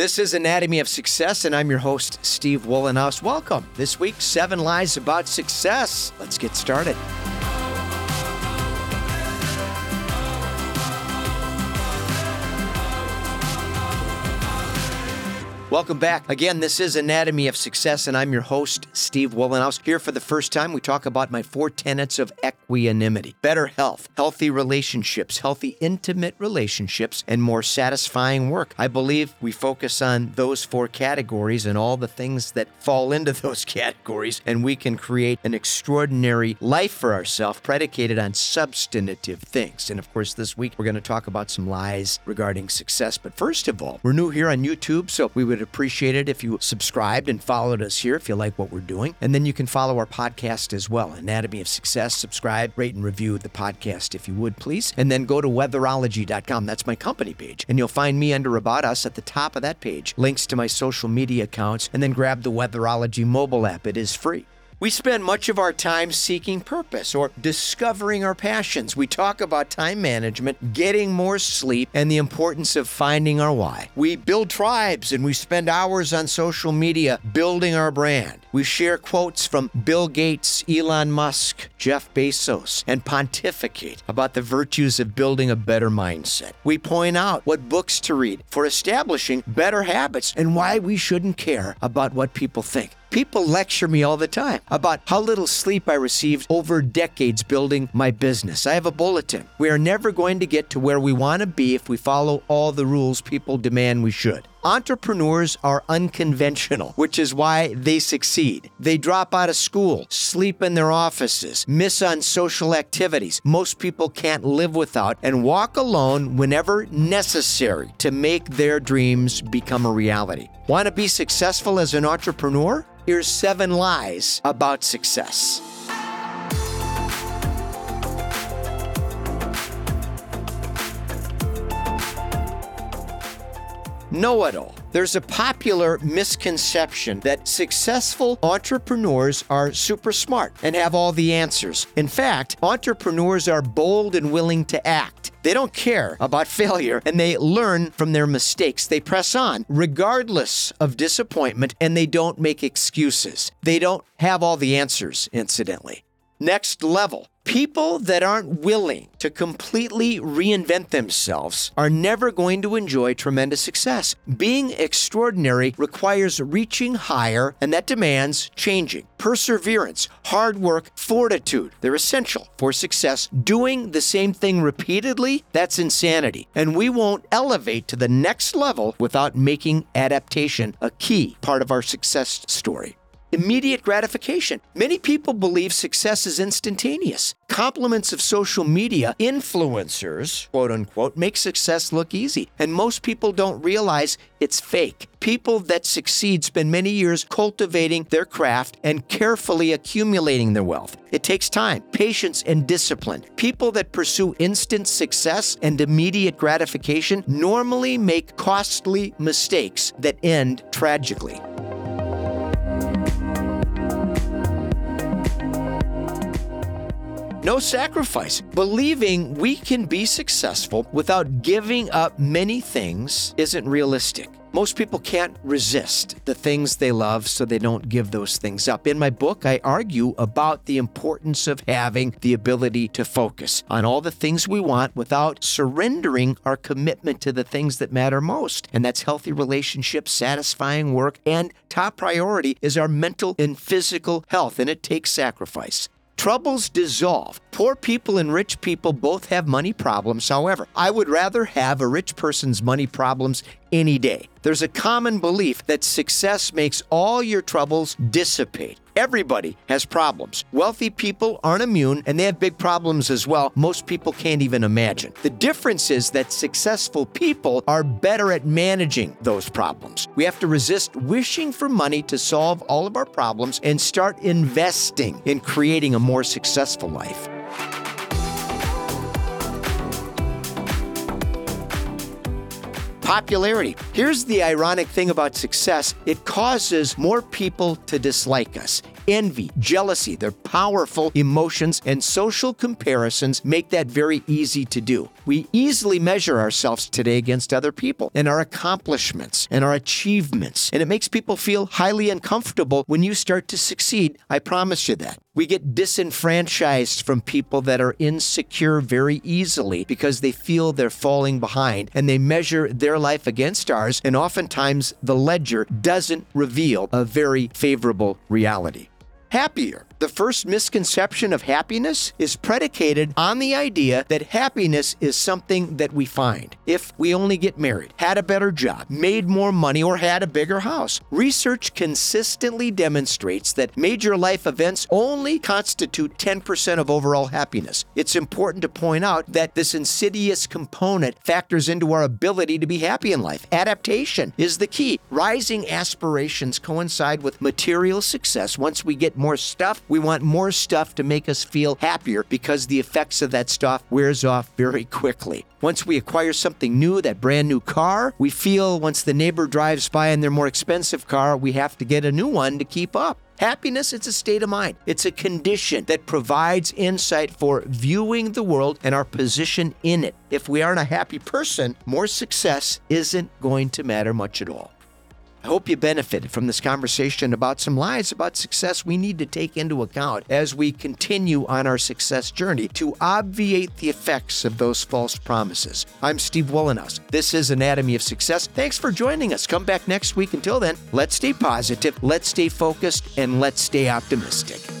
This is Anatomy of Success, and I'm your host, Steve Wohlenhaus. Welcome. This week, seven lies about success. Let's get started. Welcome back. Again, this is Anatomy of Success, and I'm your host, Steve Wohlenhaus. Here for the first time, we talk about my four tenets of equanimity better health, healthy relationships, healthy intimate relationships, and more satisfying work. I believe we focus on those four categories and all the things that fall into those categories, and we can create an extraordinary life for ourselves predicated on substantive things. And of course, this week we're going to talk about some lies regarding success. But first of all, we're new here on YouTube, so we would would appreciate it if you subscribed and followed us here if you like what we're doing. And then you can follow our podcast as well, Anatomy of Success. Subscribe, rate, and review the podcast if you would, please. And then go to weatherology.com. That's my company page. And you'll find me under About Us at the top of that page. Links to my social media accounts. And then grab the Weatherology mobile app, it is free. We spend much of our time seeking purpose or discovering our passions. We talk about time management, getting more sleep, and the importance of finding our why. We build tribes and we spend hours on social media building our brand. We share quotes from Bill Gates, Elon Musk, Jeff Bezos, and pontificate about the virtues of building a better mindset. We point out what books to read for establishing better habits and why we shouldn't care about what people think. People lecture me all the time about how little sleep I received over decades building my business. I have a bulletin. We are never going to get to where we want to be if we follow all the rules people demand we should. Entrepreneurs are unconventional, which is why they succeed. They drop out of school, sleep in their offices, miss on social activities most people can't live without, and walk alone whenever necessary to make their dreams become a reality. Want to be successful as an entrepreneur? Here's seven lies about success. Know it all. There's a popular misconception that successful entrepreneurs are super smart and have all the answers. In fact, entrepreneurs are bold and willing to act. They don't care about failure and they learn from their mistakes. They press on regardless of disappointment and they don't make excuses. They don't have all the answers, incidentally. Next level. People that aren't willing to completely reinvent themselves are never going to enjoy tremendous success. Being extraordinary requires reaching higher, and that demands changing. Perseverance, hard work, fortitude, they're essential for success. Doing the same thing repeatedly, that's insanity. And we won't elevate to the next level without making adaptation a key part of our success story immediate gratification. Many people believe success is instantaneous. Compliments of social media influencers, quote unquote, make success look easy. And most people don't realize it's fake. People that succeed spend many years cultivating their craft and carefully accumulating their wealth. It takes time, patience, and discipline. People that pursue instant success and immediate gratification normally make costly mistakes that end tragically. No sacrifice. Believing we can be successful without giving up many things isn't realistic. Most people can't resist the things they love, so they don't give those things up. In my book, I argue about the importance of having the ability to focus on all the things we want without surrendering our commitment to the things that matter most. And that's healthy relationships, satisfying work, and top priority is our mental and physical health, and it takes sacrifice. Troubles dissolve. Poor people and rich people both have money problems. However, I would rather have a rich person's money problems any day. There's a common belief that success makes all your troubles dissipate. Everybody has problems. Wealthy people aren't immune and they have big problems as well. Most people can't even imagine. The difference is that successful people are better at managing those problems. We have to resist wishing for money to solve all of our problems and start investing in creating a more successful life. Popularity. Here's the ironic thing about success it causes more people to dislike us. envy, jealousy. They're powerful emotions, and social comparisons make that very easy to do. We easily measure ourselves today against other people and our accomplishments and our achievements, and it makes people feel highly uncomfortable when you start to succeed. I promise you that. We get disenfranchised from people that are insecure very easily because they feel they're falling behind and they measure their life against ours, and oftentimes the ledger doesn't reveal a very favorable reality. Happier the first misconception of happiness is predicated on the idea that happiness is something that we find if we only get married, had a better job, made more money, or had a bigger house. Research consistently demonstrates that major life events only constitute 10% of overall happiness. It's important to point out that this insidious component factors into our ability to be happy in life. Adaptation is the key. Rising aspirations coincide with material success. Once we get more stuff, we want more stuff to make us feel happier because the effects of that stuff wears off very quickly. Once we acquire something new, that brand new car, we feel once the neighbor drives by in their more expensive car, we have to get a new one to keep up. Happiness, it's a state of mind. It's a condition that provides insight for viewing the world and our position in it. If we aren't a happy person, more success isn't going to matter much at all. I hope you benefited from this conversation about some lies about success we need to take into account as we continue on our success journey to obviate the effects of those false promises. I'm Steve Wohlenhaus. This is Anatomy of Success. Thanks for joining us. Come back next week. Until then, let's stay positive, let's stay focused, and let's stay optimistic.